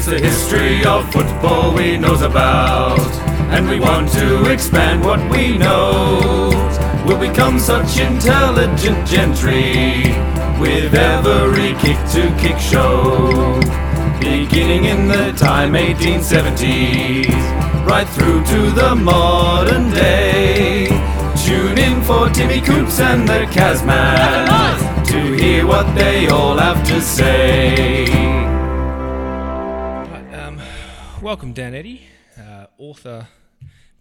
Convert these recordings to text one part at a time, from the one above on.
It's the history of football we knows about, and we want to expand what we know. We'll become such intelligent gentry with every kick to kick show. Beginning in the time 1870s, right through to the modern day. Tune in for Timmy Coops and the Kazman to hear what they all have to say. Welcome, Dan Eddy, uh, author,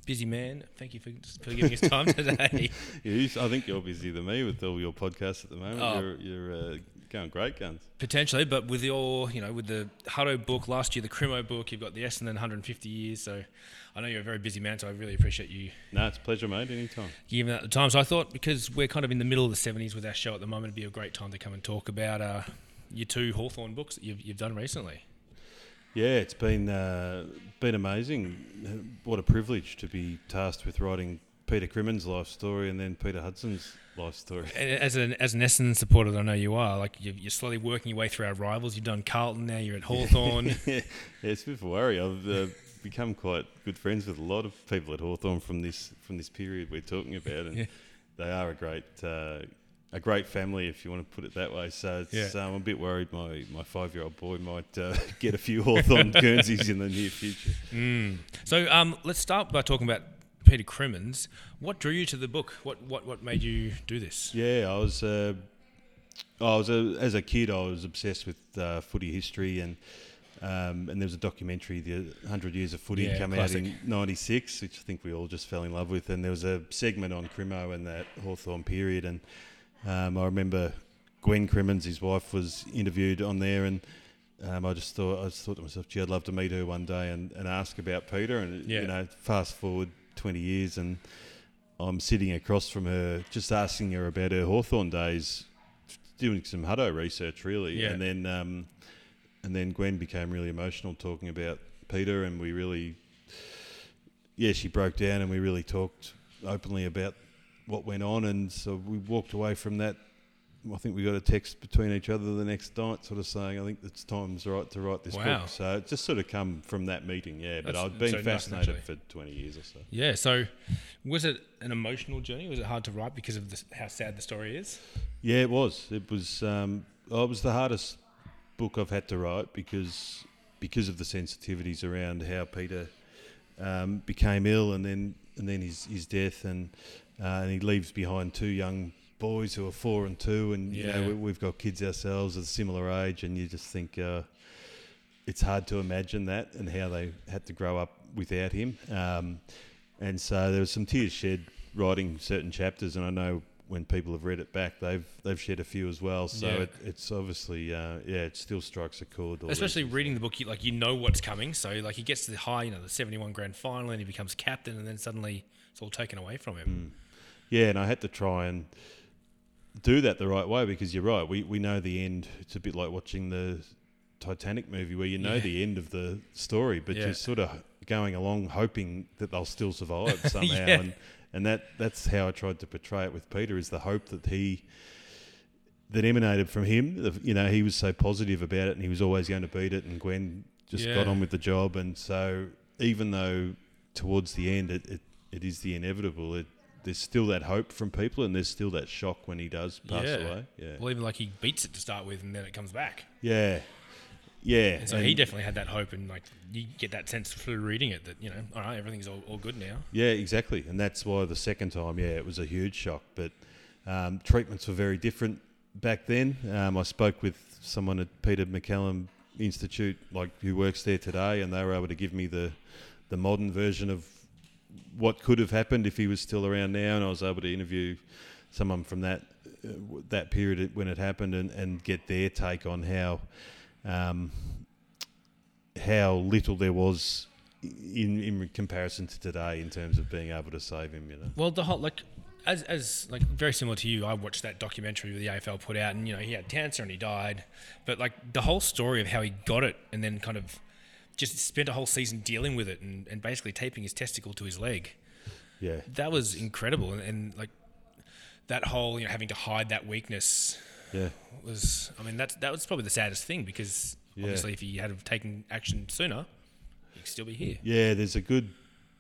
busy man. Thank you for, for giving us time today. Yeah, I think you're busier than me with all your podcasts at the moment. Oh. You're, you're uh, going great guns. Potentially, but with your, you know, with the Hutto book last year, the Crimo book, you've got the Essendon 150 years. So I know you're a very busy man, so I really appreciate you No, it's a pleasure, mate. Anytime. giving that the time. So I thought because we're kind of in the middle of the 70s with our show at the moment, it'd be a great time to come and talk about uh, your two Hawthorn books that you've, you've done recently. Yeah, it's been uh, been amazing. What a privilege to be tasked with writing Peter Crimmins' life story and then Peter Hudson's life story. And As an as an Essendon supporter, I know you are. Like you're, you're slowly working your way through our rivals. You've done Carlton, now you're at Hawthorn. yeah, it's a bit of a worry. I've uh, become quite good friends with a lot of people at Hawthorn from this from this period we're talking about, and Yeah. they are a great uh, a great family, if you want to put it that way. So it's, Yeah. um, I'm a bit worried my, my five year old boy might uh, get a few Hawthorn Guernseys in the near future. Mm. So um, let's start by talking about Peter Crimmins. What drew you to the book? What what what made you do this? Yeah, I was. Uh, I was a, as a kid. I was obsessed with uh, footy history, and um, and there was a documentary, the Hundred Years of Footy, Yeah, came classic. out in '96, which I think we all just fell in love with. And there was a segment on Crimo and that Hawthorn period, and um, I remember Gwen Crimmins, his wife, was interviewed on there, and um, I just thought I just thought to myself, gee, I'd love to meet her one day and, and ask about Peter. And Yeah. you know, fast forward 20 years, and I'm sitting across from her, just asking her about her Hawthorn days, doing some Hutto research, really. Yeah. And then, um, and then Gwen became really emotional talking about Peter, and we really, yeah, she broke down, and we really talked openly about what went on, and so we walked away from that. I think we got a text between each other the next night, sort of saying, "I think it's time's right to write this Wow. book." So it just sort of come from that meeting, yeah. But I've been so fascinated for twenty years or so. Yeah. So was it an emotional journey? Was it hard to write because of the, how sad the story is? Yeah, it was. It was. Um, oh, it was the hardest book I've had to write because because of the sensitivities around how Peter um, became ill and then and then his his death and uh, and he leaves behind two young boys who are four and two and you know Yeah. we, we've got kids ourselves of a similar age and you just think. Uh, it's hard to imagine that and how they had to grow up without him. Um, and so there was some tears shed writing certain chapters, and I know when people have read it back, they've they've shed a few as well. So Yeah. it, it's obviously uh, yeah, it still strikes a chord. Especially these- reading the book, you, like you know what's coming. So like he gets to the high, you know, the 71 grand final, and he becomes captain, and then suddenly it's all taken away from him. Yeah, and I had to try and do that the right way because you're right. We we know the end. It's a bit like watching the Titanic movie where you know Yeah. the end of the story, but Yeah. you're sort of going along hoping that they'll still survive somehow. Yeah. And and that that's how I tried to portray it with Peter is the hope that he that emanated from him. You know, he was so positive about it, and he was always going to beat it. And Gwen just got on with the job, and so even though towards the end it, it, it is the inevitable, it there's still that hope from people, and there's still that shock when he does pass Yeah. away. Yeah, Well, even like he beats it to start with, and then it comes back. yeah, yeah. And so he definitely had that hope, and like you get that sense through reading it that you know, all right, everything's all, all good now. Yeah, exactly, and that's why the second time, yeah, it was a huge shock. But um, treatments were very different back then. Um, I spoke with someone at Peter MacCallum Institute, like who works there today, and they were able to give me the the modern version of what could have happened if he was still around now, and I was able to interview someone from that uh, that period when it happened and, and get their take on how um, how little there was in in comparison to today in terms of being able to save him. You know. Well, the whole like as as like very similar to you, I watched that documentary with the AFL put out, and you know he had cancer and he died, but like the whole story of how he got it, and then kind of just spent a whole season dealing with it, and, and basically taping his testicle to his leg. Yeah. That was incredible, and, and like that whole you know having to hide that weakness Yeah. was. I mean, that's that was probably the saddest thing because Yeah. Obviously, if he had have taken action sooner, he'd still be here. Yeah, there's a good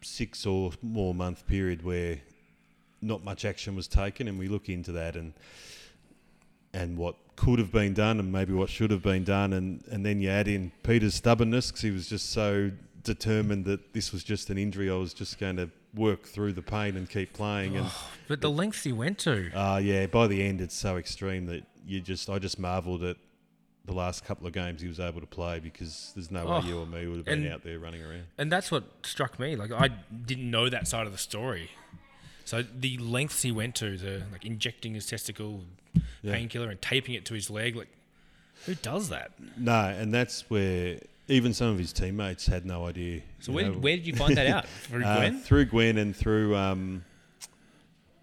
six or more month period where not much action was taken, and we look into that and and what could have been done, and maybe what should have been done, and and then you add in Peter's stubbornness because he was just so determined that this was just an injury. I was just going to work through the pain and keep playing, and But the lengths he went to. uh, yeah, by the end it's so extreme that you just I just marvelled at the last couple of games he was able to play because there's no Oh, way you or me would have been and- out there running around. And that's what struck me. Like I didn't know that side of the story. So the lengths he went to, the like injecting his testicle Yeah. painkiller and taping it to his leg, like who does that? No, and that's where even some of his teammates had no idea. So where know. did, where did you find that out? Through Uh, Gwen? through Gwen and through um,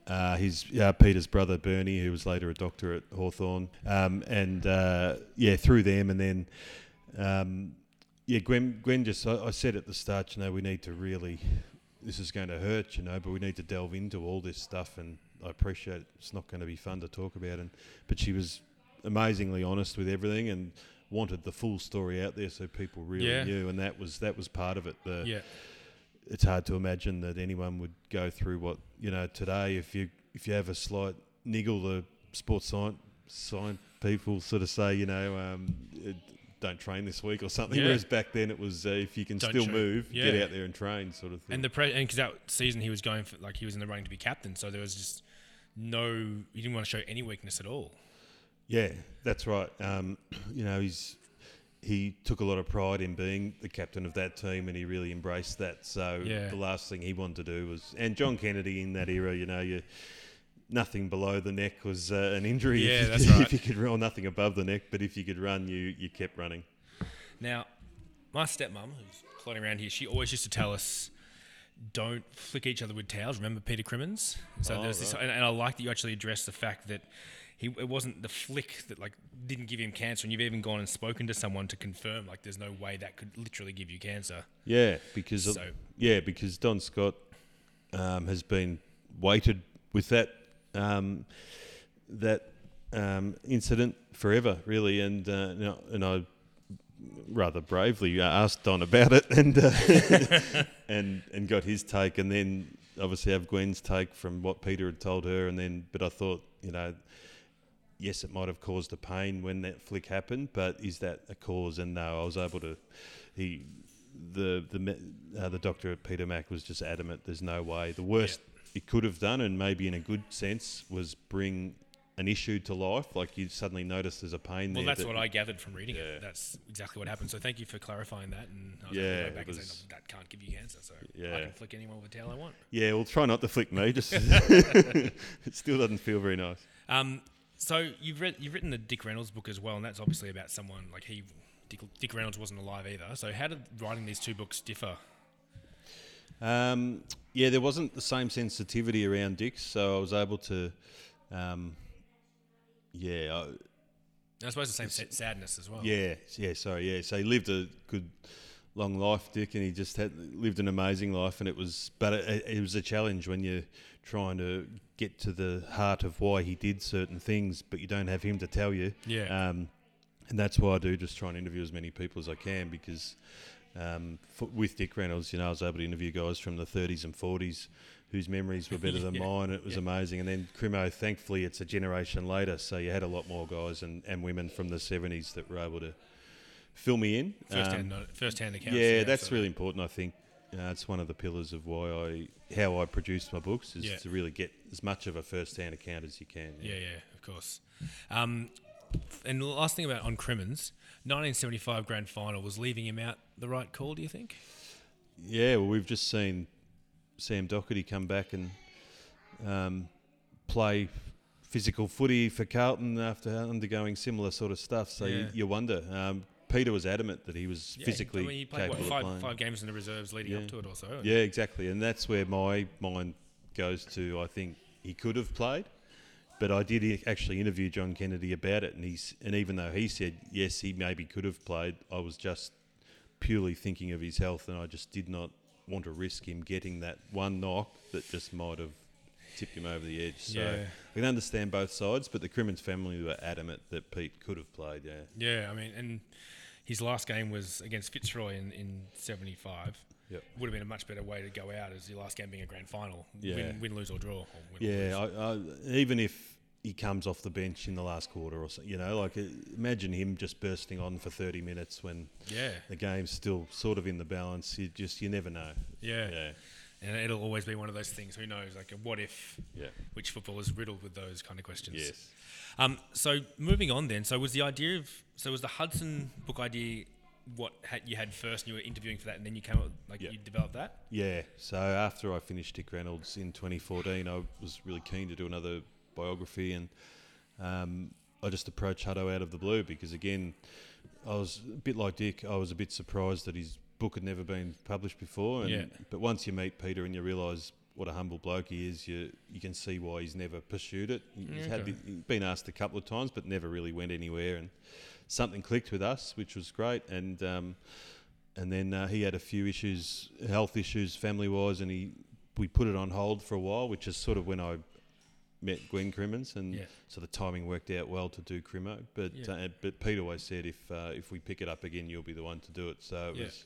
uh, his uh, Peter's brother Bernie, who was later a doctor at Hawthorn, um, and uh, yeah, through them, and then um, yeah, Gwen. Gwen just I, I said at the start, you know, we need to really. This is going to hurt, you know, but we need to delve into all this stuff, and I appreciate it's not going to be fun to talk about. And but she was amazingly honest with everything and wanted the full story out there so people really Yeah. knew, and that was that was part of it. The, yeah. it's hard to imagine that anyone would go through what you know today. If you if you have a slight niggle, the sports science science people sort of say, you know, um, don't train this week or something. Yeah. Whereas back then it was uh, if you can Don't still move, yeah. get out there and train, sort of thing. And the pre- and because that season he was going for like he was in the running to be captain, so there was just no he didn't want to show any weakness at all. Yeah, that's right. Um, you know, he's he took a lot of pride in being the captain of that team, and he really embraced that. So Yeah. the last thing he wanted to do was, and John Kennedy in that era, you know, you nothing below the neck was uh, an injury. Yeah, if you, that's could- right. If you could run, nothing above the neck, but if you could run, you you kept running. Now, my stepmom, who's floating around here, she always used to tell us, "Don't flick each other with towels." Remember Peter Crimmins? So Oh, there's this, and, and I like that you actually addressed the fact that he it wasn't the flick that like didn't give him cancer, and you've even gone and spoken to someone to confirm like there's no way that could literally give you cancer. Yeah, because of- So- yeah, because Don Scott um, has been weighted with that um, that um, incident forever, really, and uh, you know, and I rather bravely asked Don about it and uh, and and got his take, and then obviously have Gwen's take from what Peter had told her, and then but I thought you know. Yes, it might have caused a pain when that flick happened, but is that a cause? And no, I was able to. He, the the uh, the doctor at Peter Mac was just adamant. There's no way. The worst it could have done, and maybe in a good sense, was bring an issue to life. Like you suddenly notice there's a pain Well, there. that's that- what I gathered from reading Yeah. it. That's exactly what happened. So thank you for clarifying that. And I was Yeah, go back and say, no, that can't give you cancer. So I can flick anyone with a tail I want. Yeah, well, try not to flick me. Just it still doesn't feel very nice. Um, so you've read you've written the Dick Reynolds book as well, and that's obviously about someone like he. Dick, Dick Reynolds wasn't alive either. So how did writing these two books differ? Um, yeah, there wasn't the same sensitivity around Dick, so I was able to. Um, yeah, I, I suppose the same sa- sadness as well. Yeah, yeah, sorry, yeah. So he lived a good, long life, Dick, and he just had lived an amazing life. And it was, but it, it was a challenge when you're trying to get to the heart of why he did certain things, but you don't have him to tell you. Yeah. Um, and that's why I do just try and interview as many people as I can because um, for, with Dick Reynolds, you know, I was able to interview guys from the 30s and 40s whose memories were better than Yeah, mine. It was yeah. amazing. And then Crimo, thankfully, it's a generation later, so you had a lot more guys and, and women from the 70s that were able to fill me in. First Um, hand, no- first hand accounts. yeah, that's so- really important. I think uh, it's one of the pillars of why I how I produce my books is Yeah. to really get as much of a first hand account as you can. Yeah, yeah, of course. Um, and the last thing about on Crimmins, 1975 grand final was leaving him out the right call. Do you think? Yeah, well, we've just seen Sam Docherty come back and um, play physical footy for Carlton after undergoing similar sort of stuff. So you, Yeah. you wonder. Um, Peter was adamant that he was Yeah, physically I mean, he played what, capable of five, playing. five games in the reserves leading Yeah. up to it, also. Yeah, exactly, and that's where my mind goes to. I think he could have played, but I did actually interview John Kennedy about it, and he's and even though he said yes, he maybe could have played, I was just purely thinking of his health, and I just did not want to risk him getting that one knock that just might have tipped him over the edge. So Yeah. I can understand both sides, but the Crimmins family were adamant that Pete could have played. Yeah. Yeah, I mean, and his last game was against Fitzroy in, in 75. Yep. Would have been a much better way to go out as your last game being a grand final. Yeah. Win, win lose, or draw. Or win or Yeah, lose. I, I, even if he comes off the bench in the last quarter or something, you know, like imagine him just bursting on for 30 minutes when yeah. the game's still sort of in the balance. You just, you never know. Yeah. Yeah. And it'll always be one of those things. Who knows? Like, a what if? Yeah. Which football is riddled with those kind of questions. Yes. Um, so moving on then, so was the idea of so was the Hudson book idea what had, you had first and you were interviewing for that and then you came up like Yeah. you developed that? Yeah. So after I finished Dick Reynolds in 2014, I was really keen to do another biography, and um, I just approached Hutto out of the blue because again, I was a bit like Dick. I was a bit surprised that his book had never been published before, and Yeah. but once you meet Peter and you realise what a humble bloke he is, you you can see why he's never pursued it. He's had the, been asked a couple of times, but never really went anywhere, and something clicked with us, which was great, and. Um, and then uh, he had a few issues, health issues, family wise, and he we put it on hold for a while, which is sort of when I met Gwen Crimmins, and Yeah. so the timing worked out well to do Crimo. But Yeah. uh, but Pete always said if uh, if we pick it up again, you'll be the one to do it. So it Yeah. was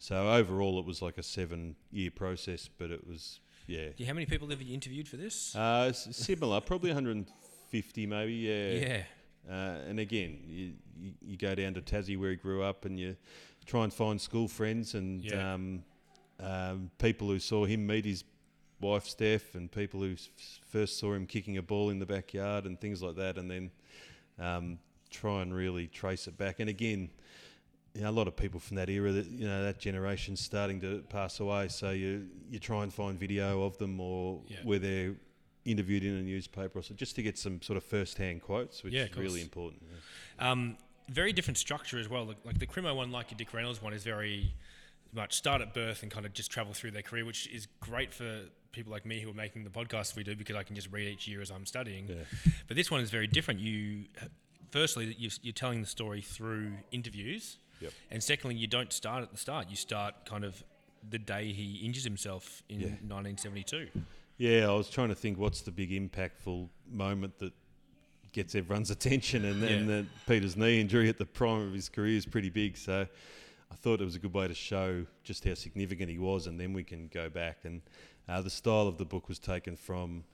so overall it was like a seven year process, but it was yeah, Yeah, how many people have you interviewed for this? uh, similar, probably 150 maybe, yeah. yeah. Uh, and again, you, you, you go down to Tassie where he grew up and you try and find school friends and Yeah. um, um, people who saw him meet his wife Steph and people who s- first saw him kicking a ball in the backyard and things like that. And then um, try and really trace it back. And again, you know, a lot of people from that era, that you know, that generation's starting to pass away. So you you try and find video of them or Yeah. where they're interviewed in a newspaper or so, just to get some sort of first-hand quotes, which Yeah, is really important. yeah. Um, very different structure as well. Like, like the Crimo one, like your Dick Reynolds one, is very much start at birth and kind of just travel through their career, which is great for people like me who are making the podcast we do because I can just read each year as I'm studying. Yeah. But this one is very different. You, firstly, you- you're telling the story through interviews, Yep. and secondly, you don't start at the start. You start kind of the day he injures himself in Yeah. 1972. Yeah, I was trying to think what's the big impactful moment that gets everyone's attention, and then Yeah. Peter's knee injury at the prime of his career is pretty big. So I thought it was a good way to show just how significant he was, and then we can go back. And uh, the style of the book was taken from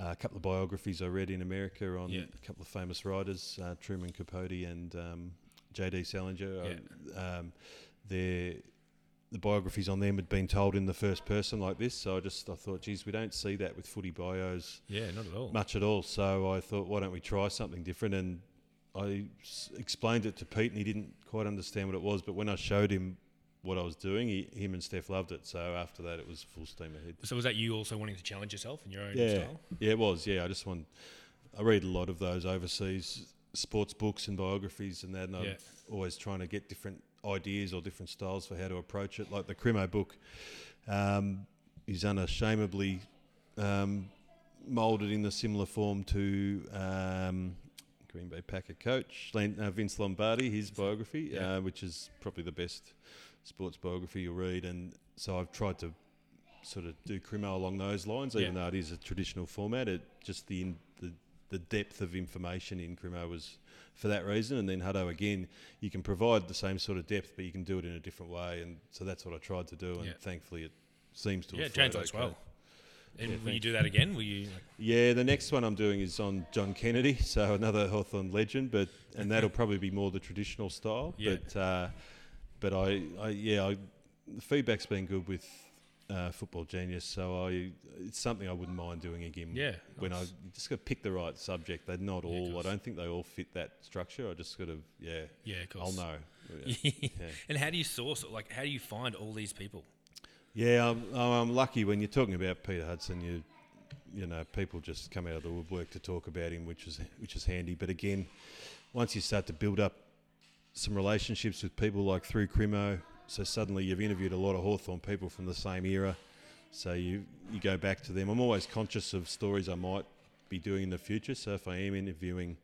uh, a couple of biographies I read in America on Yeah. a couple of famous writers, uh, Truman Capote and um, J.D. Salinger. I- Um, their the biographies on them had been told in the first person like this, so I just I thought, geez, we don't see that with footy bios Yeah, not at all. much at all. So I thought, why don't we try something different? And I s- explained it to Pete, and he didn't quite understand what it was. But when I showed him what I was doing, he, him and Steph loved it. So after that, it was full steam ahead. So was that you also wanting to challenge yourself in your own Yeah, style? yeah, it was. Yeah, I just want. I read a lot of those overseas sports books and biographies and that, and Yeah. I'm always trying to get different ideas or different styles for how to approach it. Like the Crimo book, um, is unashamedly um, moulded in the similar form to um, Green Bay Packer coach uh, Vince Lombardi, his biography, Yeah. uh, which is probably the best sports biography you'll read. And so I've tried to sort of do Crimo along those lines, even Yeah. though it is a traditional format. It just the in, the depth of information in Crimo was for that reason. And then Hutto again, you can provide the same sort of depth, but you can do it in a different way. And so that's what I tried to do, and Yeah. thanklessly it seems to Yeah, have it translates okay. well. And Yeah, will you do that again? Will you? Like, Yeah, the next one I'm doing is on John Kennedy, so another Hawthorn legend, but and that'll probably be more the traditional style. Yeah. But uh, but I, I yeah, I, the feedback's been good with uh, Football Genius, so I it's something I wouldn't mind doing again. Yeah, when nice. I just got to pick the right subject. They're not Yeah, all. I don't think they all fit that structure. I just got to yeah. yeah, of course. I'll know. Yeah. yeah. and how do you source? it? Like, how do you find all these people? Yeah, I'm, I'm lucky when you're talking about Peter Hudson. You, you know, people just come out of the woodwork to talk about him, which is which is handy. But again, once you start to build up some relationships with people like through Crimo, so suddenly you've interviewed a lot of Hawthorn people from the same era. So you you go back to them. I'm always conscious of stories I might be doing in the future. So if I am interviewing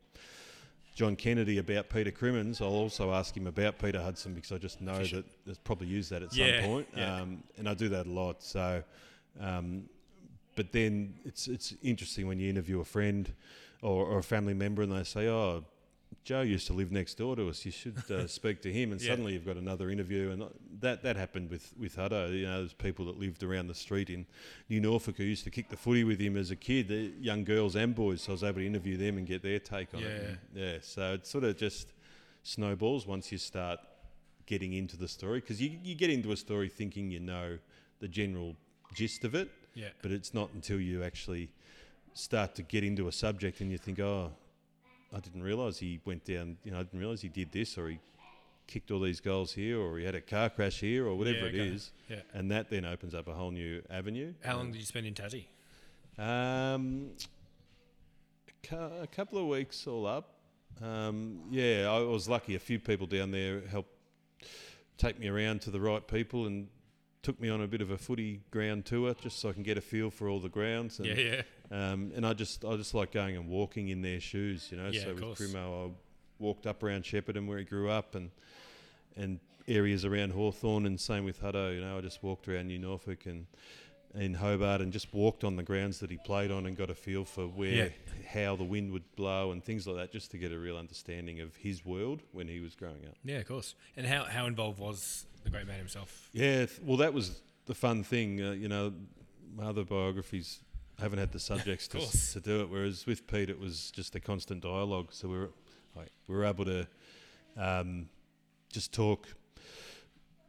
John Kennedy about Peter Crimmins, I'll also ask him about Peter Hudson because I just know that there's probably use that at Yeah, some point. yeah. Um, and I do that a lot. So, um, but then it's it's interesting when you interview a friend or, or a family member and they say, "Oh, Joe used to live next door to us. You should uh, speak to him. And Yeah. suddenly you've got another interview, and that that happened with with Hutto. You know, there's people that lived around the street in New Norfolk who used to kick the footy with him as a kid, the young girls and boys. So I was able to interview them and get their take on it. Yeah. And, yeah. So it sort of just snowballs once you start getting into the story because you you get into a story thinking you know the general gist of it, Yeah. but it's not until you actually start to get into a subject and you think, oh, I didn't realise he went down. You know, I didn't realise he did this, or he kicked all these goals here, or he had a car crash here, or whatever Yeah, it okay. is. Yeah. And that then opens up a whole new avenue. How long did you spend in Tassie? Um, a cou- a couple of weeks all up. Um, yeah, I was lucky. A few people down there helped take me around to the right people and took me on a bit of a footy ground tour just so I can get a feel for all the grounds. And, Yeah, yeah. Um, and I just I just like going and walking in their shoes, you know. Yeah, so with course. Crimo, I walked up around Shepparton where he grew up and and areas around Hawthorn and same with Hutto, you know. I just walked around New Norfolk and in Hobart and just walked on the grounds that he played on and got a feel for where Yeah. how the wind would blow and things like that just to get a real understanding of his world when he was growing up. Yeah, of course. And how, how involved was the great man himself? Yeah, well, that was the fun thing. Uh, you know, my other biographies haven't had the subjects to, to do it, whereas with Pete, it was just a constant dialogue. So we were, like, we were able to um, just talk.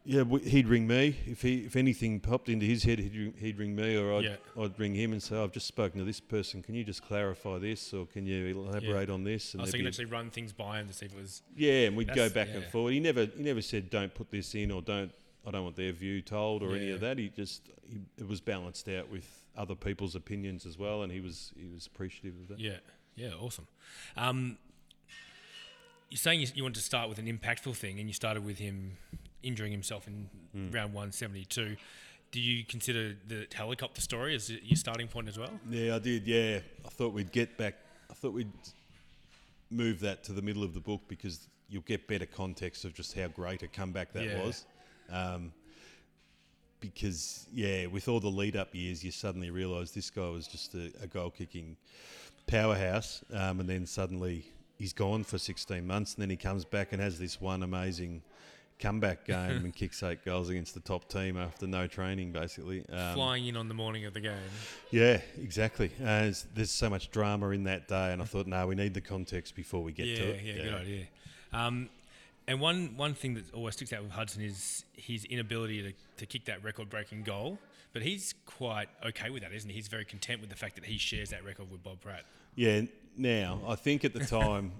Yeah, w- he'd ring me if he if anything popped into his head. He'd, ring- he'd ring me, or I'd, Yeah. I'd ring him and say, "I've just spoken to this person. Can you just clarify this, or can you elaborate on this?" Oh, so you can actually run things by him to see if it was. yeah, and we'd go back and yeah. forward. He never he never said don't put this in or don't I don't want their view told or any of that. He just he, it was balanced out with other people's opinions as well, and he was he was appreciative of that. Yeah, yeah, awesome. Um, you're saying you, you wanted to start with an impactful thing, and you started with him injuring himself in Hmm. round 172. Do you consider the helicopter story as your starting point as well? Yeah, I did. Yeah, I thought we'd get back. I thought we'd move that to the middle of the book because you'll get better context of just how great a comeback that Yeah. was. Um, because yeah, with all the lead up years, you suddenly realise this guy was just a, a goal kicking powerhouse, um, and then suddenly he's gone for 16 months, and then he comes back and has this one amazing comeback game and kicks eight goals against the top team after no training, basically. Um, Flying in on the morning of the game. yeah, exactly. Uh, there's, so much drama in that day, and I thought, no, we need the context before we get yeah, to it. yeah, good idea. Um, and one, one thing that always sticks out with Hudson is his inability to, to kick that record breaking goal. But he's quite okay with that, isn't he? He's very content with the fact that he shares that record with Bob Pratt. Yeah. Now, I think at the time,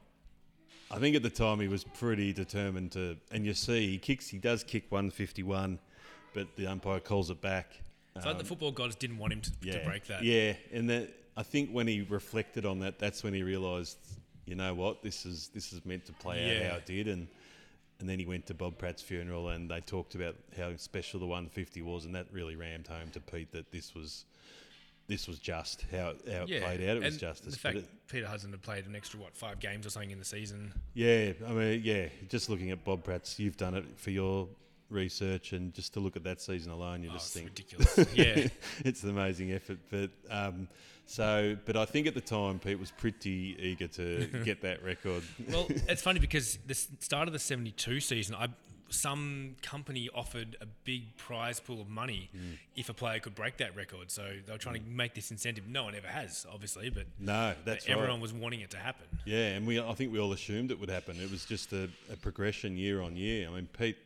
I think at the time he was pretty determined to. And you see, he kicks. He does kick 151, but the umpire calls it back. It's like the football gods didn't want him to, to break that. Um, Yeah, and that I think when he reflected on that, that's when he realised, you know what, this is this is meant to play Yeah. out how it did, and and then he went to Bob Pratt's funeral, and they talked about how special the 150 was, and that really rammed home to Pete that this was this was just how it, how it played out. It was and justice. The fact it- Peter Hudson had played an extra what five games or something in the season. yeah, I mean, yeah, just looking at Bob Pratt's, you've done it for your research, and just to look at that season alone, you Oh, just it's think ridiculous. yeah, it's an amazing effort. But um, so, but I think at the time Pete was pretty eager to get that record. well, it's funny because the start of the '72 season, I some company offered a big prize pool of money Mm. if a player could break that record. So they were trying to make this incentive. No one ever has, obviously, but no, that's everyone right. was wanting it to happen. Yeah, and we I think we all assumed it would happen. It was just a, a progression year on year. I mean, Pete.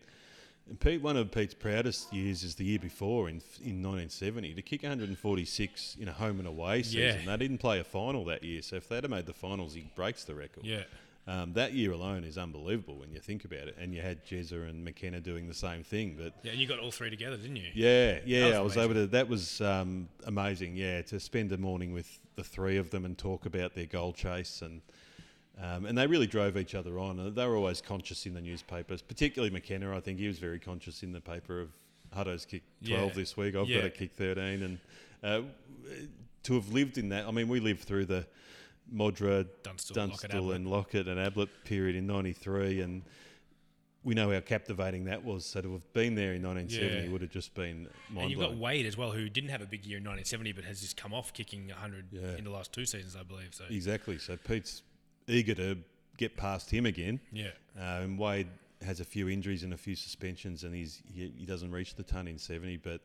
And Pete, one of Pete's proudest years is the year before in in 1970 to kick 146 in a home and away season. Yeah. They didn't play a final that year, so if they'd have made the finals, he breaks the record. Yeah, Um, that year alone is unbelievable when you think about it. And you had Jezza and McKenna doing the same thing. But yeah, and you got all three together, didn't you? yeah, yeah, was I was amazing. able to. That was um, amazing. Yeah, to spend a morning with the three of them and talk about their goal chase and. Um, and they really drove each other on. Uh, They were always conscious in the newspapers, particularly McKenna. I think he was very conscious in the paper of Hutto's kick 12 Yeah. this week. I've Yeah. got to kick 13. And uh, to have lived in that, I mean, we lived through the Modra, Dunstall, Dunstall Ablett. and Lockett and Ablett period in 93. And we know how captivating that was. So to have been there in 1970 Yeah. would have just been mind And you've got. Wade as well, who didn't have a big year in 1970, but has just come off kicking 100 Yeah. in the last two seasons, I believe. So Exactly. So Pete's eager to get past him again. Yeah. Uh, and Wade has a few injuries and a few suspensions, and he's he, he doesn't reach the ton in seventy. But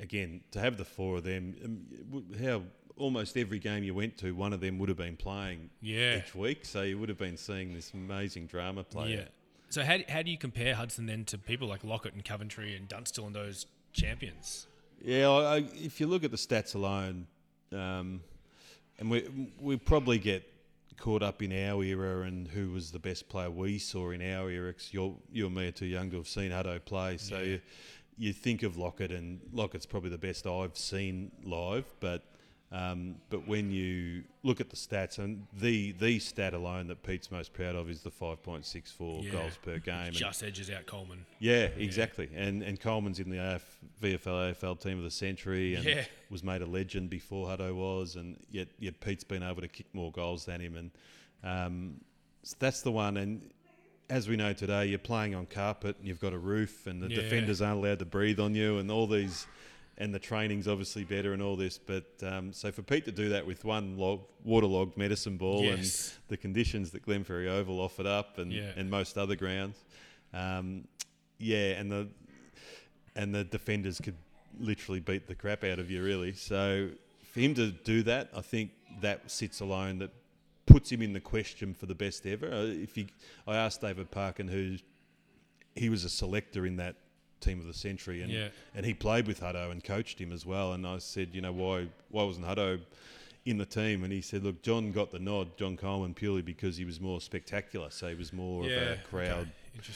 again, to have the four of them, um, how almost every game you went to, one of them would have been playing Yeah. each week, so you would have been seeing this amazing drama play. Yeah. So how, how do you compare Hudson then to people like Lockett and Coventry and Dunstall and those champions? Yeah, I, if you look at the stats alone, um, and we we probably get caught up in our era and who was the best player we saw in our era. Cause you're, you and me are too young to have seen Hutto play, so Yeah. you, you think of Lockett, and Lockett's probably the best I've seen live. But um, but when you look at the stats, and the the stat alone that Pete's most proud of is the 5.64 Yeah. goals per game. and- Just edges out Coleman. yeah, exactly. And and Coleman's in the AF, VFL AFL team of the century and Yeah. was made a legend before Hutto was, and yet yet Pete's been able to kick more goals than him, and um, so that's the one. And as we know today, you're playing on carpet and you've got a roof, and the Yeah. defenders aren't allowed to breathe on you, and all these. And the training's obviously better and all this, but um, so for Pete to do that with one log, waterlogged medicine ball Yes. and the conditions that Glenferrie Oval offered up and, Yeah. and most other grounds, um, yeah, and the and the defenders could literally beat the crap out of you, really. So for him to do that, I think that sits alone. That puts him in the question for the best ever. Uh, If he, I asked David Parkin, who he was a selector in that team of the century, and Yeah. and he played with Hutto and coached him as well. And I said, you know, why why wasn't Hutto in the team? And he said, look, John got the nod, John Coleman, purely because he was more spectacular. So he was more of a crowd okay.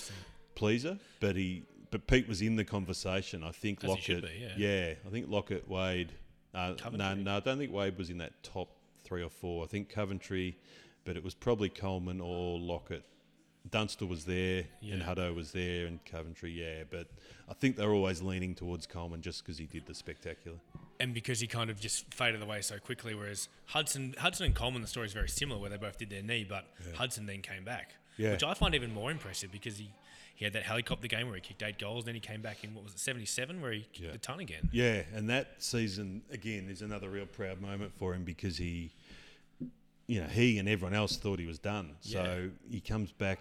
Pleaser, but he but Pete was in the conversation. I think As Lockett, be, yeah. I think Lockett, Wade. Uh, no, no, I don't think Wade was in that top three or four. I think Coventry, but it was probably Coleman or Lockett. Dunstall was there, and Hutto was there, and Coventry, yeah. But I think they're always leaning towards Coleman just because he did the spectacular. and because he kind of just faded away so quickly. Whereas Hudson, Hudson and Coleman, the story is very similar, where they both did their knee, but Hudson then came back, Yeah. which I find even more impressive because he, he had that helicopter game where he kicked eight goals, and then he came back in what was it seventy seven where he kicked Yeah. a ton again. Yeah, and that season again is another real proud moment for him because he, you know, he and everyone else thought he was done. So he comes back,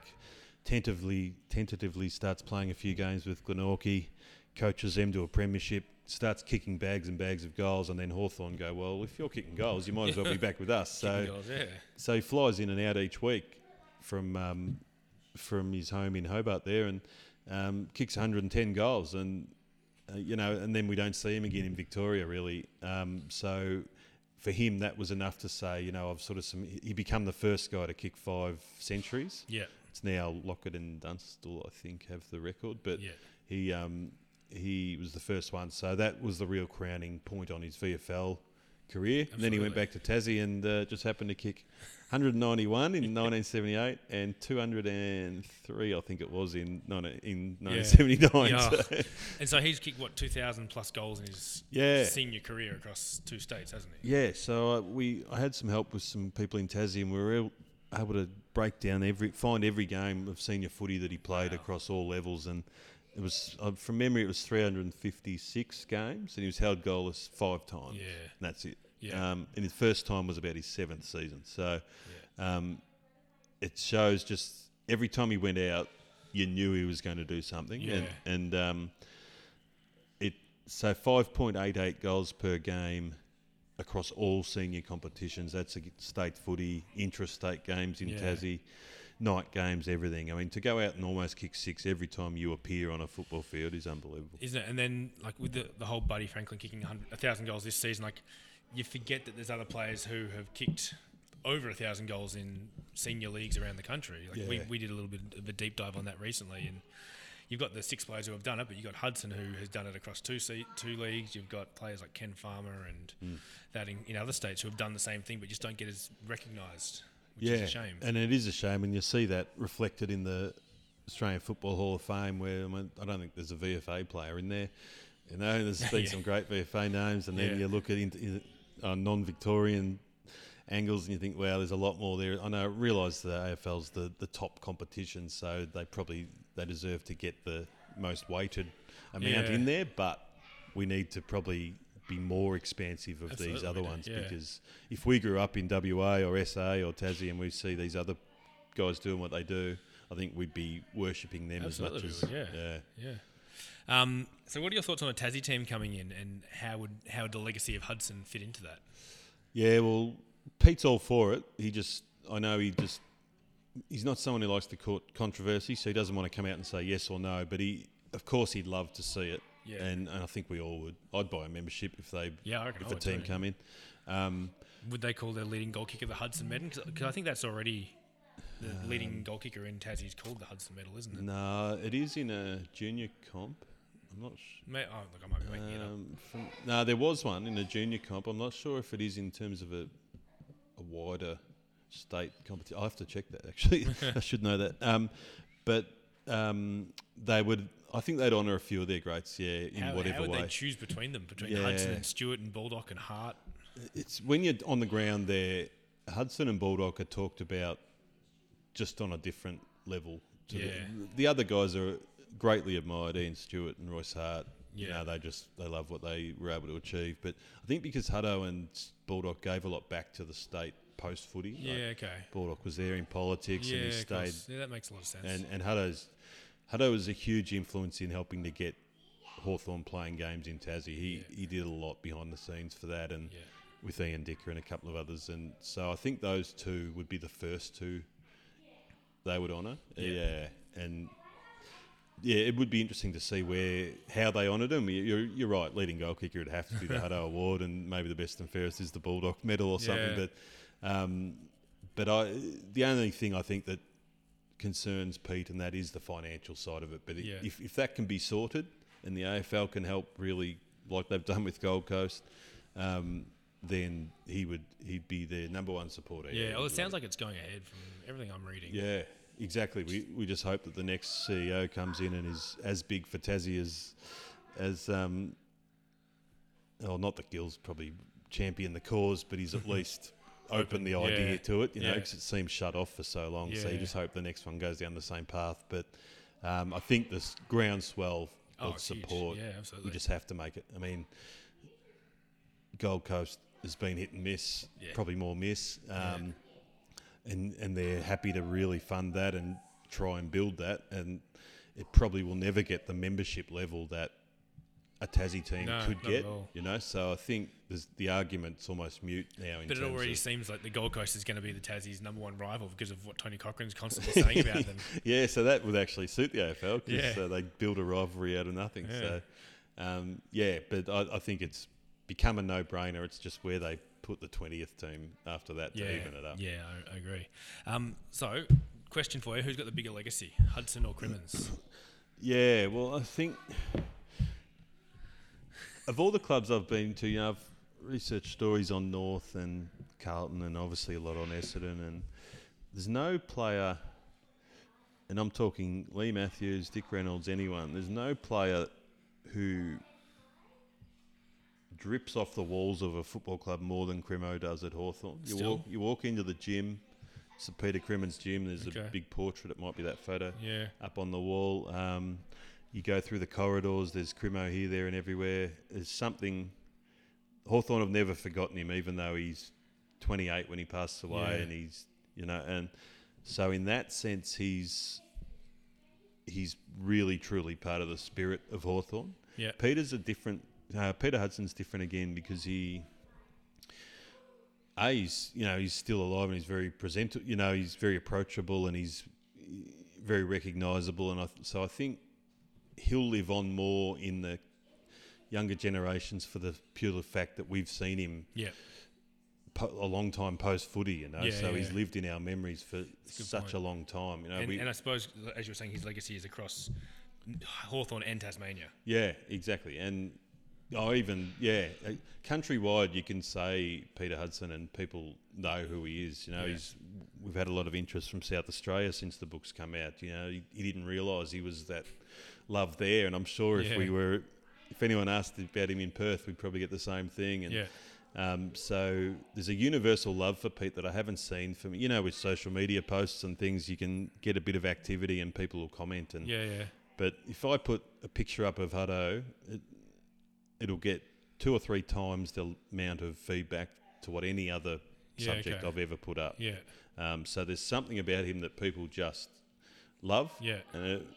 tentatively, tentatively starts playing a few games with Glenorchy, coaches them to a premiership, starts kicking bags and bags of goals, and then Hawthorn go, well, if you're kicking goals, you might as well be back with us. So, goals, yeah. so he flies in and out each week from um, from his home in Hobart there, and um, kicks 110 goals, and uh, you know, and then we don't see him again in Victoria really. Um, so for him, that was enough to say, you know, I've sort of some. He become the first guy to kick five centuries. Yeah. It's now Lockett and Dunstall, I think, have the record, but Yeah. he um, he was the first one. So that was the real crowning point on his VFL career. And then he went back to Tassie and uh, just happened to kick 191 in 1978 and 203, I think it was, in 19, in 1979. Yeah. So, And so he's kicked what two thousand plus goals in his Yeah. senior career across two states, hasn't he? yeah, so uh, we I had some help with some people in Tassie, and we were able, able to break down every find every game of senior footy that he played across all levels, and it was uh, from memory it was 356 games, and he was held goalless five times. Yeah. and that's it. Yeah. Um, and his first time was about his seventh season, so um, it shows just every time he went out, you knew he was going to do something, and, Yeah. and um, it so 5.88 goals per game across all senior competitions. That's a state footy, intrastate games in Yeah. Tassie, night games, everything. I mean, to go out and almost kick six every time you appear on a football field is unbelievable. Isn't it? And then like with the, the whole Buddy Franklin kicking a thousand goals this season, like you forget that there's other players who have kicked over a thousand goals in senior leagues around the country. Like we, Yeah. we did a little bit of a deep dive on that recently, and you've got the six players who have done it, but you've got Hudson who has done it across two se- two leagues. You've got players like Ken Farmer and Hmm. that in, in other states who have done the same thing, but just don't get as recognised, which yeah, is a shame. and it is a shame, and you see that reflected in the Australian Football Hall of Fame, where I, mean, I don't think there's a VFA player in there. You know, there's been Yeah. some great VFA names, and then Yeah. you look at in, in, uh, non-Victorian angles, and you think, wow, there's a lot more there. I know, I realise the AFL's the, the top competition, so they probably they deserve to get the most weighted amount Yeah. in there, but we need to probably be more expansive of these other ones yeah. because if we grew up in WA or SA or Tassie and we see these other guys doing what they do, I think we'd be worshipping them Absolutely, as much as yeah. Yeah. Um, so, what are your thoughts on a Tassie team coming in, and how would how would the legacy of Hudson fit into that? Yeah, well, Pete's all for it. He just, I know he just, he's not someone who likes to court controversy, so he doesn't want to come out and say yes or no. But he, of course, he'd love to see it, Yeah. and, and I think we all would. I'd buy a membership if they, Yeah, if the would team too. come in. Um, Would they call their leading goal kicker the Hudson Medal? Because I think that's already the Um, leading goal kicker in Tassie is called the Hudson Medal, isn't it? no, it is in a junior comp. I'm not. Sh- May, oh, look, I might be making it up. um, from, no, there was one in a junior comp. I'm not sure if it is in terms of a, a wider state competition. I have to check that actually. I should know that. Um, but um, they would. I think they'd honour a few of their greats. Yeah, in How, whatever how would way. they choose between them, between Yeah. Hudson and Stewart and Baldock and Hart? it's when you're on the ground there. Hudson and Baldock are talked about just on a different level. to the- Yeah. The, other guys are greatly admired. Ian Stewart and Royce Hart. You Yeah. know, they just they love what they were able to achieve. But I think because Hutto and Baldock gave a lot back to the state post footy. like, Yeah, okay. Baldock was there in politics Yeah, and he stayed. yeah, that makes a lot of sense. And and Hutto's Hutto was a huge influence in helping to get Hawthorn playing games in Tassie. He he did a lot behind the scenes for that, and Yeah. with Ian Dicker and a couple of others. And so I think those two would be the first two they would honour. Yeah. Yeah. and yeah, it would be interesting to see where how they honoured him. You- You're, you're right. Leading goal kicker would have to be the Hutto Award, and maybe the best and fairest is the Baldock Medal or something. Yeah. But um, but I the only thing I think that concerns Pete, and that is the financial side of it. But Yeah. if, if that can be sorted, and the AFL can help really, like they've done with Gold Coast, um, then he would he'd be their number one supporter. yeah, well, it sounds like it's going ahead from everything I'm reading. Yeah, exactly. We we just hope that the next CEO comes in and is as big for Tassie as as um. Well, not that Gill's probably championed the cause, but he's at least opened the idea yeah, to it. You know, yeah. 'cause it seems shut off for so long. So you just hope the next one goes down the same path. But um, I think this groundswell Oh, of huge. support. Yeah, absolutely. We just have to make it. I mean, Gold Coast has been hit and miss, Yeah. probably more miss, um, and and they're happy to really fund that and try and build that. And it probably will never get the membership level that a Tassie team No, could get. You know, so I think there's, the argument's almost mute now. In But it already seems like the Gold Coast is going to be the Tassie's number one rival because of what Tony Cochrane's constantly saying about them. yeah, so that would actually suit the AFL because Yeah. uh, they build a rivalry out of nothing. Yeah. So, um, yeah, but I, I think it's become a no-brainer. It's just where they put the twentieth team after that to Yeah, even it up. yeah, I, I agree. Um, so, question for you: Who's got the bigger legacy, Hudson or Crimmins? Yeah, well, I think of all the clubs I've been to, you know, I've researched stories on North and Carlton, and obviously a lot on Essendon, and there's no player, and I'm talking Leigh Matthews, Dick Reynolds, anyone. There's no player who drips off the walls of a football club more than Crimo does at Hawthorn. You Still? walk, you walk into the gym. It's Peter Crimmins gym. There's Okay. a big portrait. It might be that photo Yeah, up on the wall. Um, you go through the corridors, there's Crimo here, there, and everywhere. There's something. Hawthorn have never forgotten him, even though he's 28 when he passed away, Yeah. and he's, you know, and so in that sense, he's he's really truly part of the spirit of Hawthorn. yeah, Peter's a different. Uh, Peter Hudson's different again because he. A, he's you know he's still alive and he's very present. You know he's very approachable and he's very recognisable, and I, so I think he'll live on more in the younger generations for the pure fact that we've seen him yeah, po- a long time post footy. You know, Yeah, so yeah, he's lived in our memories for such point. a long time. You know, and, we, and I suppose, as you were saying, his legacy is across Hawthorn and Tasmania. Yeah, exactly. And I even yeah, uh, countrywide you can say Peter Hudson and people know who he is. You know, Yeah. he's we've had a lot of interest from South Australia since the book's come out. You know, he, he didn't realise he was that love there, and I'm sure if we were, if anyone asked about him in Perth, we'd probably get the same thing. And Yeah, um, so there's a universal love for Pete that I haven't seen from you know with social media posts and things. You can get a bit of activity and people will comment and yeah, yeah, but if I put a picture up of Hutto, it, it'll get two or three times the amount of feedback to what any other Yeah, subject okay. I've ever put up. Yeah. Um, so there's something about him that people just love. Yeah. And it,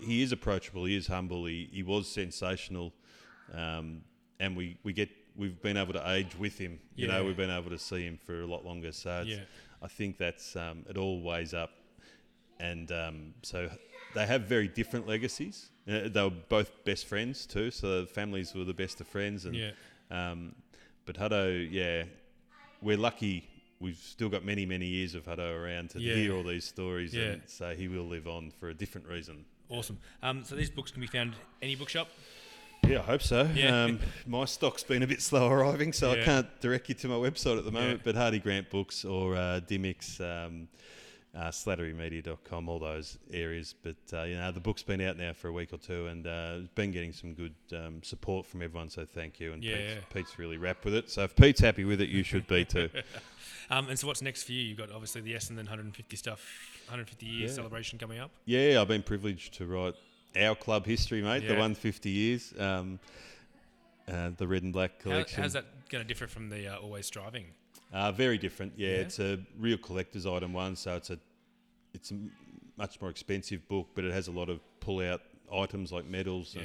he is approachable. He is humble. He, he was sensational, um, and we, we get we've been able to age with him. You Yeah. know, we've been able to see him for a lot longer. So it's, Yeah. I think that's um, it all weighs up, and um, so they have very different legacies. Uh, they were both best friends too, so the families were the best of friends. And Yeah. um, but Hutto, yeah, we're lucky. We've still got many, many years of Hutto around to Yeah. hear all these stories, Yeah. and so he will live on for a different reason. Awesome. Um, so these books can be found any bookshop. Yeah, I hope so. Yeah. Um, my stock's been a bit slow arriving, so Yeah. I can't direct you to my website at the moment. But Hardie Grant Books or uh, Dymocks, um, uh, slatterymedia.com, all those areas. But uh, you know, the book's been out now for a week or two, and uh, it's been getting some good um, support from everyone. So thank you. And Yeah, Pete's. Pete's really rapt with it. So if Pete's happy with it, you should be too. Um, and so what's next for you? You've got obviously the Essendon 150 stuff, 150 year Yeah. celebration coming up. Yeah, I've been privileged to write our club history, mate. The 150 years, um, uh, the red and black How, collection. how's that going to differ from the uh, Always Striving? Uh, very different. Yeah, Yeah? it's a real collector's item one, so it's a it's a much more expensive book, but it has a lot of pull out items like medals. Yeah.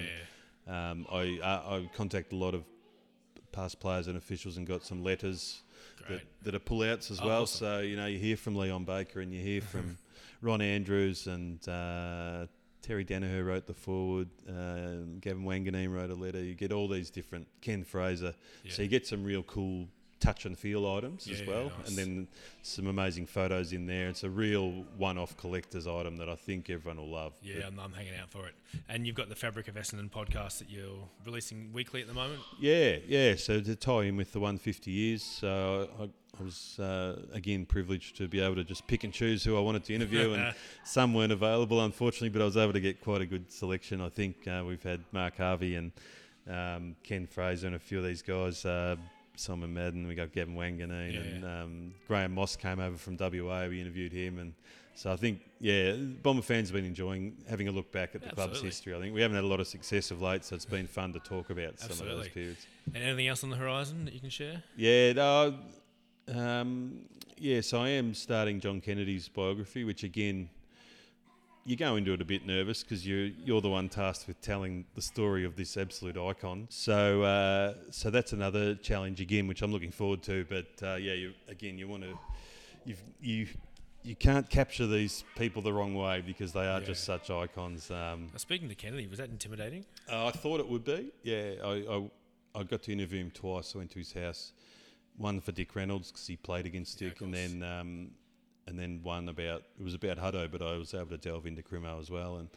Um, I uh, I contact a lot of past players and officials and got some letters that, that are pull outs as Oh, well. awesome. So you know you hear from Leon Baker and you hear from Ron Andrews and. Uh, Terry Daniher wrote the foreword. Um, Gavin Wanganeen wrote a letter. You get all these different Ken Fraser. yeah. So you get some real cool touch and feel items as well, nice. and then some amazing photos in there. It's a real one-off collector's item that I think everyone will love. Yeah, I'm, I'm hanging out for it. And you've got the Fabric of Essendon podcast that you're releasing weekly at the moment. Yeah, yeah. So to tie in with the 150 years, so I, I was uh, again privileged to be able to just pick and choose who I wanted to interview, and some weren't available, unfortunately, but I was able to get quite a good selection. I think uh, we've had Mark Harvey and um, Ken Fraser and a few of these guys. Uh, Simon Madden, we got Gavin Wanganeen, Yeah. and um, Graham Moss came over from WA. We interviewed him, and so I think, yeah, Bomber fans have been enjoying having a look back at the club's history. I think we haven't had a lot of success of late, so it's been fun to talk about some of those periods. And anything else on the horizon that you can share? Yeah, no, um, yes, I am starting John Kennedy's biography, which again, you go into it a bit nervous because you you're the one tasked with telling the story of this absolute icon. So uh, so that's another challenge again, which I'm looking forward to. But uh, yeah, you, again, you want to you've, you you can't capture these people the wrong way because they are Yeah. just such icons. Um, speaking to Kennedy, was that intimidating? uh, I thought it would be. Yeah, I, I, I got to interview him twice. I went to his house. One for Dick Reynolds because he played against Yeah, Dick, and then um, and then one about it was about Hutto, but I was able to delve into Crimo as well. And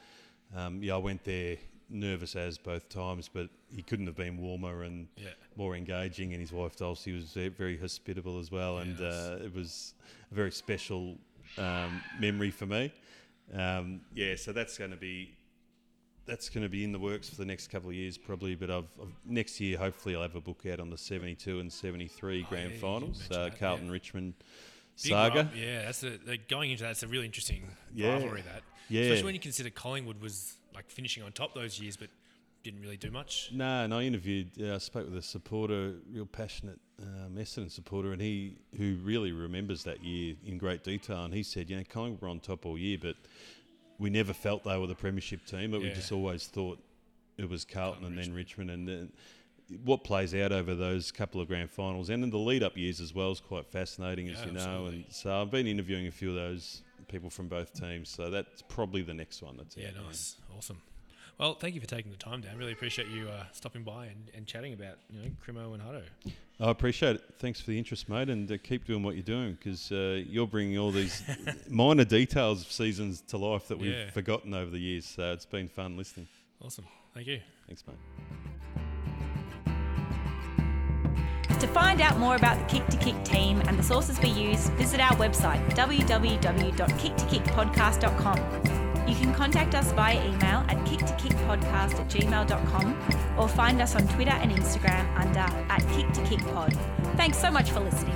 um, yeah, I went there nervous as both times, but he couldn't have been warmer and Yeah. more engaging. And his wife Dulcie was very hospitable as well, and uh, it was a very special um, memory for me. Um, yeah, so that's going to be that's going to be in the works for the next couple of years probably. But I've, I've next year hopefully I'll have a book out on the seventy-two and seventy-three Oh, grand yeah, finals, uh, Carlton yeah. Richmond Big saga. yeah, that's a, like, going into that. It's a really interesting Yeah. rivalry. That, Yeah. especially when you consider Collingwood was like finishing on top those years, but didn't really do much. No, and I interviewed, uh, I spoke with a supporter, real passionate um, Essendon supporter, and he who really remembers that year in great detail. And he said, you know, Collingwood were on top all year, but we never felt they were the premiership team, but we just always thought it was Carlton and then Richmond. And then what plays out over those couple of grand finals and in the lead up years as well is quite fascinating, as Yeah, you know. absolutely. And so I've been interviewing a few of those people from both teams, so that's probably the next one that's Yeah, out. nice, awesome. Well, thank you for taking the time, Dan. Really appreciate you uh, stopping by and, and chatting about you know Crimo and Hutto. I appreciate it. Thanks for the interest, mate, and uh, keep doing what you're doing because uh, you're bringing all these minor details of seasons to life that we've Yeah. forgotten over the years. So it's been fun listening. Awesome, thank you. Thanks, mate. To find out more about the Kick to Kick team and the sources we use, visit our website www.kicktokickpodcast.com. You can contact us via email at kicktokickpodcast at gmail.com or find us on Twitter and Instagram under at kicktokickpod. Thanks so much for listening.